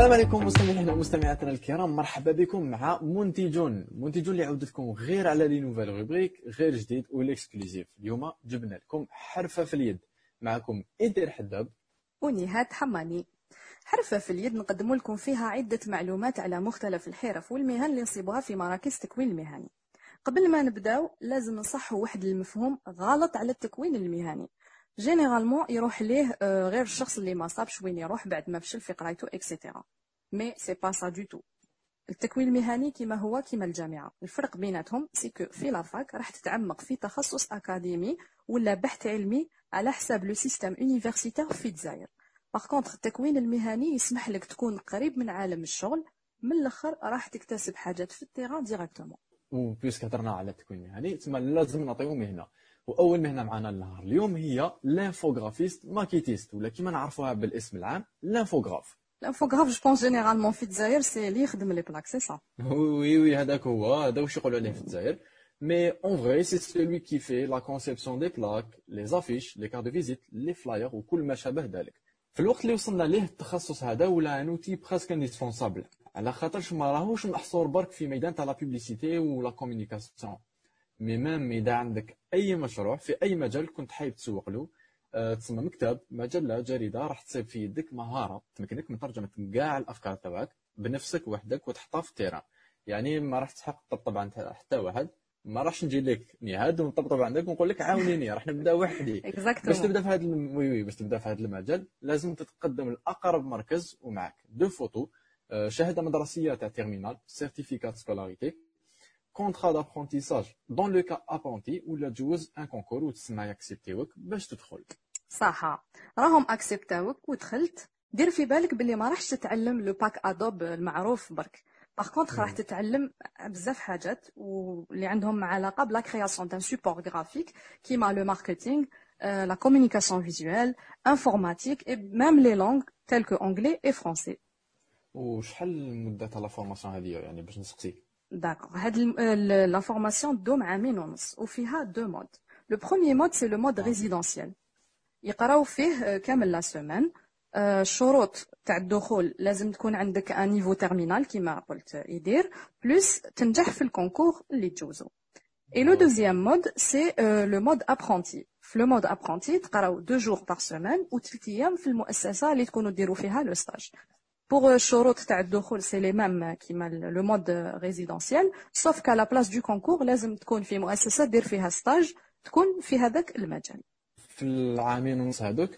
السلام عليكم مستمعينا ومستمعاتنا الكرام. مرحبا بكم مع منتجون منتجون اللي عودت لكم غير على les nouvelles rubriques غير جديد وال exclusive اليوم جبنا لكم حرفة في اليد. معكم إدير حداب ونهاد حماني. حرفة في اليد نقدم لكم فيها عدة معلومات على مختلف الحرف والمهن اللي نصيبوها في مراكز التكوين المهني. قبل ما نبداو لازم نصحوا واحد المفهوم غلط على التكوين المهني. généralement يروح ليه غير الشخص اللي ما صابش وين يروح بعد ما فشل في قرايته et cetera mais c'est pas ça du tout التكوين المهني كما هو كما الجامعة الفرق بيناتهم c'est في la fac راح تتعمق في تخصص اكاديمي ولا بحث علمي على حساب le système universitaire في الجزائر par contre التكوين المهني يسمح لك تكون قريب من عالم الشغل من الآخر راح تكتسب حاجات في ال terrain directement و puisque هضرنا على التكوين المهني تما لازم نعطيو مهنه وأول مهنه معنا النهار. اليوم هي l'infographiste maquettiste ولا كما نعرفوها بالاسم العام l'infographe l'infographe je pense généralement في الجزائر c'est اللي يخدم les plaques c'est ça oui oui هذاك هو. هذا واش يقولوا عليه في الجزائر. mais en vrai c'est celui qui fait la conception des plaques les affiches les de visite les flyers وكل ما شابه ذلك. في الوقت اللي وصلنا ليه التخصص هذا ولا un outil presque indispensable على خاطرش ما راهوش محصور برك في ميدان تاع la publicité و la communication mais même إذا عندك أي مشروع في أي مجال كنت حابب تسوق له أه تسمى مكتب مجلة جريدة راح تصيب في يدك مهارة تمكنك من ترجمة كاع الأفكار تاعك بنفسك وحدك وتحطها في ال terrain. يعني ما راح تحق تطبطب عند حتى واحد ما راحش نجي لك نهاد ونطبطب عندك ونقول لك عاونيني راح نبدأ وحدي. باش تبدأ في هذا oui oui باش تبدأ في هذا المجال لازم تتقدم لأقرب مركز ومعك. deux photos أه شهادة مدرسية تاع terminale certificat scolarité contrat d'apprentissage dans le cas apprenti ولا تجوز un concours وتسمى ي accepti وك باش تدخل صح راهم accepta وك ودخلت دير في بالك باللي ما راحش تتعلم le pack Adobe المعروف برك. par contre راح تتعلم بزاف حاجات واللي عندهم علاقة ب la création d'un support graphique كيما le marketing la communication visuelle informatique et même les langues telles que anglais et français وشحال مده تاع la formation هذه يعني باش نسقسيك d'accord هاد la formation دوم عامين ونص وفيها deux modes le premier mode c'est le mode résidentiel يقراو فيه كامل la semaine الشروط تاع الدخول لازم تكون عندك un niveau terminale كيما قلت déjà plus تنجح في ال concours اللي تجوزو et le deuxième mode c'est le mode apprenti في le mode apprenti تقراو deux jours par semaine و ثلاث أيام في المؤسسه اللي le stage pour الشروط تاع الدخول c'est les mêmes كيما le mode résidentiel sauf qu'à la place du concours لازم تكون في مؤسسه دير فيها stage تكون في هذاك المجال في العامين ونص هذوك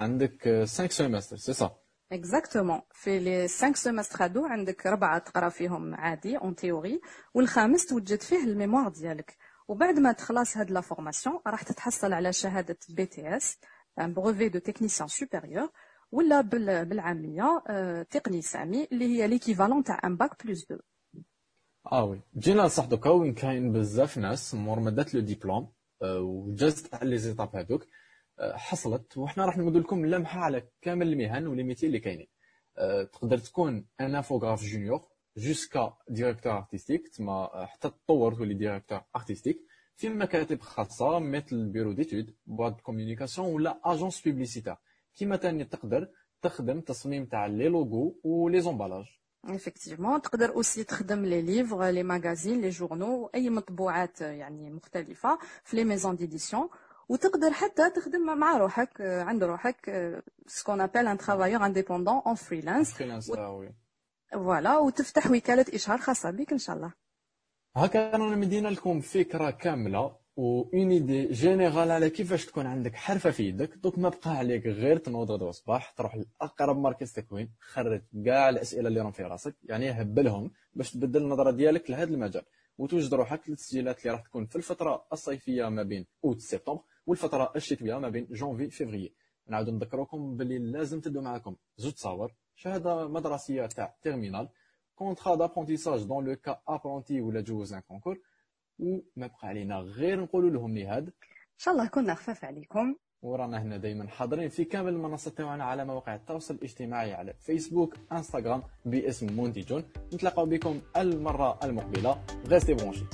عندك 5 semestres c'est ça exactement في les 5 semestres هادو عندك ربعه تقرا فيهم عادي en théorie والخامس توجد فيه ال mémoire ديالك وبعد ما تخلص هاد la formation راح تتحصل على شهاده BTS un brevet de technicien supérieur ولا بالعامية تقني سامي اللي هي l'équivalent تاع un bac plus 2 آه oui. جينا لصح دوكا وين كاين بزاف ناس مور ما دات le diplôme وجازت على les étapes هذوك حصلت وحنا راح نقول لكم لمحة على كامل المهن وال métiers اللي كاينين. تقدر تكون un infographe junior jusqu'à directeur artistique تما حتى تطور تولي directeur artistique في مكاتب خاصة مثل bureaux d'études boîte de communication ولا agence publicitaire كيما تاني تقدر تخدم تصميم تاع les logos و les emballages. Effectivement تقدر aussi تخدم les livres les magazines les journaux أي مطبوعات يعني مختلفة في les maisons d'édition وتقدر حتى تخدم مع روحك عند روحك ce qu'on appelle un travailleur indépendant en freelance freelance oui voilà وتفتح وكالة إشهار خاصة بك إن شاء الله. هكا رانا مدينا لكم فكرة كاملة une idée générale على كيفاش تكون عندك حرفة في يدك دوك ما بقى عليك غير تنوض غدوه الصباح تروح لأقرب مركز تكوين خرج كاع الأسئلة اللي راهم في راسك يعني هبلهم باش تبدل النظرة ديالك لهذا المجال. وتوجد روحك للتسجيلات اللي راح تكون في الفترة الصيفية ما بين أوت سبتمبر والفترة الشتوية ما بين جونفي فيفري نعاود نذكركم باللي لازم تدو معكم زوج تصاور شهادة مدرسية تاع terminale contrat d'apprentissage dans le cas apprenti ولا جوز un concours وما بقى علينا غير نقولوا لهم نهاد. إن شاء الله كنا خفاف عليكم. ورانا هنا دائما حاضرين في كامل المنصات تاعنا على مواقع التواصل الاجتماعي على فيسبوك إنستغرام باسم مونتيجون نتلاقاو بكم المرة المقبلة. غيستي برونشي